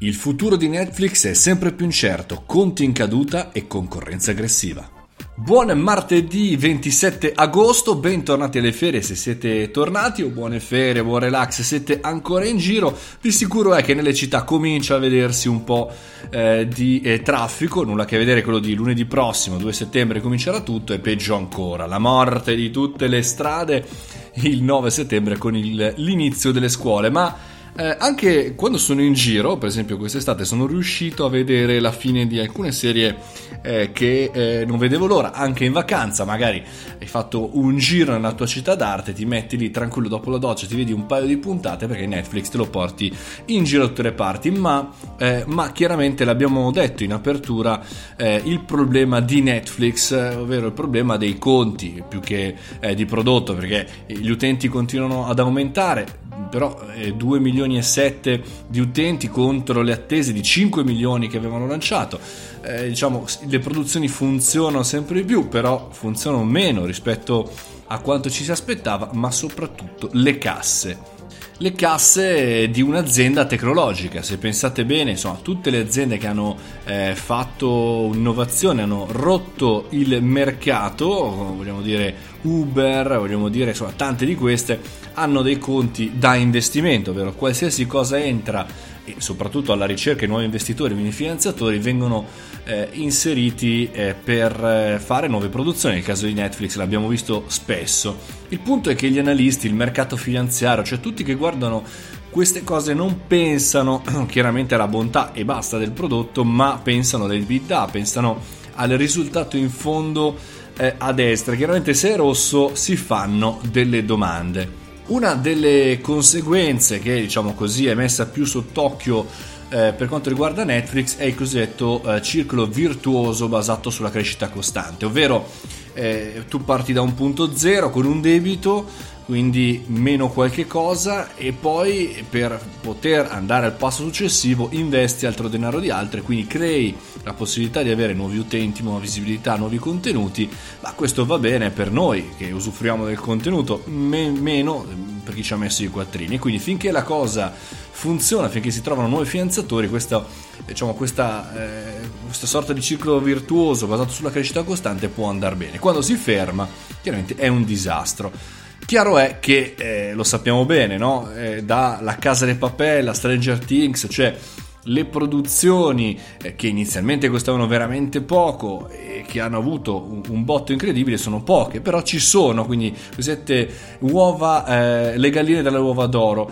Il futuro di Netflix è sempre più incerto, conti in caduta e concorrenza aggressiva. Buon martedì 27 agosto, bentornati alle ferie se siete tornati o buone ferie, buon relax se siete ancora in giro. Di sicuro è che nelle città comincia a vedersi un po' eh, di eh, traffico, nulla a che vedere quello di lunedì prossimo, 2 settembre comincerà tutto e peggio ancora, la morte di tutte le strade il 9 settembre con il, l'inizio delle scuole, ma eh, anche quando sono in giro, per esempio quest'estate, sono riuscito a vedere la fine di alcune serie eh, che eh, non vedevo l'ora, anche in vacanza, magari hai fatto un giro nella tua città d'arte, ti metti lì tranquillo dopo la doccia, ti vedi un paio di puntate perché Netflix te lo porti in giro da tutte le parti, ma, eh, ma chiaramente l'abbiamo detto in apertura, eh, il problema di Netflix, eh, ovvero il problema dei conti più che di prodotto, perché gli utenti continuano ad aumentare, però eh, 2 milioni e 7 di utenti contro le attese di 5 milioni che avevano lanciato. Eh, diciamo, le produzioni funzionano sempre di più, però funzionano meno rispetto a quanto ci si aspettava, ma soprattutto le casse le casse di un'azienda tecnologica. Se pensate bene, insomma, tutte le aziende che hanno eh, fatto innovazione, hanno rotto il mercato, vogliamo dire Uber, vogliamo dire insomma, tante di queste, hanno dei conti da investimento, ovvero qualsiasi cosa entra e soprattutto alla ricerca di nuovi investitori, quindi finanziatori, vengono eh, inseriti eh, per eh, fare nuove produzioni. Nel caso di Netflix l'abbiamo visto spesso. Il punto è che gli analisti, il mercato finanziario, cioè tutti che guardano queste cose non pensano chiaramente alla bontà e basta del prodotto, ma pensano all'EBITDA, pensano al risultato in fondo eh, a destra. Chiaramente se è rosso si fanno delle domande. Una delle conseguenze che diciamo così è messa più sott'occhio eh, per quanto riguarda Netflix è il cosiddetto eh, circolo virtuoso basato sulla crescita costante, ovvero eh, tu parti da un punto zero con un debito quindi meno qualche cosa e poi per poter andare al passo successivo investi altro denaro di altri, quindi crei la possibilità di avere nuovi utenti, nuova visibilità, nuovi contenuti, ma questo va bene per noi che usufruiamo del contenuto, me- meno per chi ci ha messo i quattrini, quindi finché la cosa funziona, finché si trovano nuovi finanziatori, questa, diciamo, questa, eh, questa sorta di ciclo virtuoso basato sulla crescita costante può andare bene, quando si ferma chiaramente è un disastro. Chiaro è che eh, lo sappiamo bene, no? Eh, da La Casa dei Papel a Stranger Things, cioè le produzioni eh, che inizialmente costavano veramente poco e che hanno avuto un, un, botto incredibile sono poche, però ci sono, quindi cosiddette uova, eh, le galline dalle uova d'oro.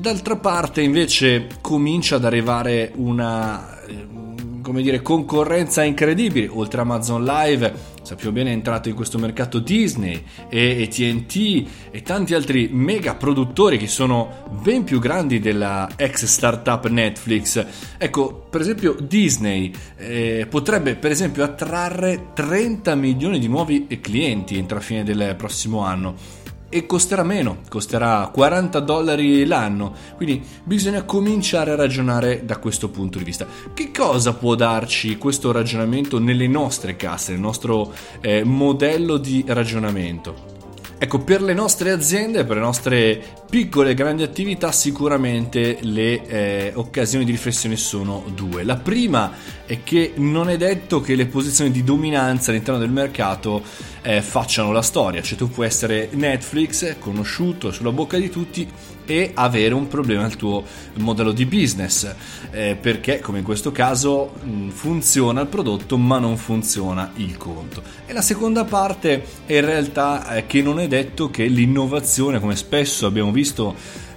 D'altra parte invece comincia ad arrivare una come dire, concorrenza incredibile, oltre a Amazon Live, sappiamo bene è entrato in questo mercato Disney e, e TNT e tanti altri mega produttori che sono ben più grandi della ex startup Netflix. Ecco, per esempio Disney eh, potrebbe per esempio attrarre 30 milioni di nuovi clienti entro la fine del prossimo anno e costerà meno, costerà 40 dollari l'anno, quindi bisogna cominciare a ragionare da questo punto di vista. Che cosa può darci questo ragionamento nelle nostre casse, nel nostro eh, modello di ragionamento? Ecco, per le nostre aziende, per le nostre piccole e grandi attività, sicuramente le eh, occasioni di riflessione sono due. La prima è che non è detto che le posizioni di dominanza all'interno del mercato eh, facciano la storia, cioè tu puoi essere Netflix, conosciuto sulla bocca di tutti, e avere un problema nel tuo modello di business, eh, perché come in questo caso mh, funziona il prodotto ma non funziona il conto. E la seconda parte è in realtà eh, che non è detto che l'innovazione, come spesso abbiamo visto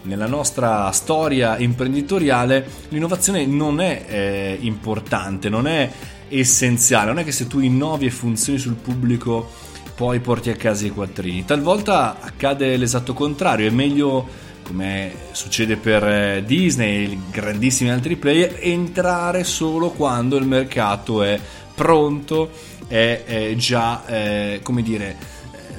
nella nostra storia imprenditoriale, l'innovazione non è eh, importante, non è essenziale, non è che se tu innovi e funzioni sul pubblico poi porti a casa i quattrini. Talvolta accade l'esatto contrario, è meglio come succede per eh, Disney e grandissimi altri player, entrare solo quando il mercato è pronto, è, è già, eh, come dire,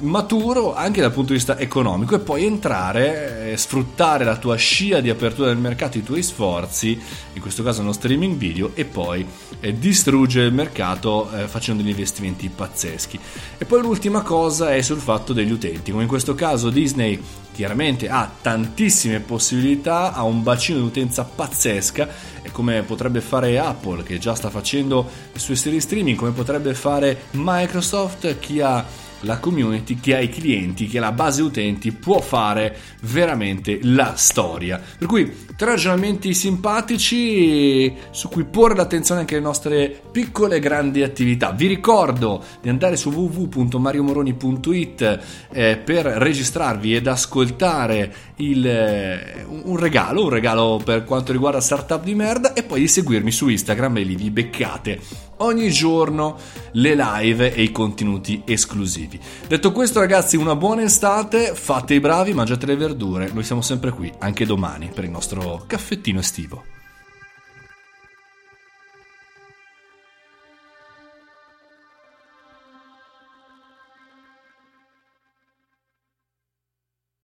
maturo anche dal punto di vista economico e poi entrare, eh, sfruttare la tua scia di apertura del mercato, i tuoi sforzi, in questo caso uno streaming video, e poi eh, distruggere il mercato eh, facendo degli investimenti pazzeschi. E poi l'ultima cosa è sul fatto degli utenti, come in questo caso Disney chiaramente ha tantissime possibilità, ha un bacino di utenza pazzesca e come potrebbe fare Apple che già sta facendo le sue serie streaming, come potrebbe fare Microsoft, chi ha la community, chi ha i clienti, ha la base utenti può fare veramente la storia. Per cui tre ragionamenti simpatici su cui porre l'attenzione anche alle nostre piccole e grandi attività. Vi ricordo di andare su www.mariomoroni.it eh, per registrarvi ed ascoltare il, eh, un regalo, un regalo per quanto riguarda startup di merda e poi di seguirmi su Instagram e lì vi beccate ogni giorno le live e i contenuti esclusivi. Detto questo ragazzi, una buona estate, fate i bravi, mangiate le verdure, noi siamo sempre qui, anche domani, per il nostro caffettino estivo.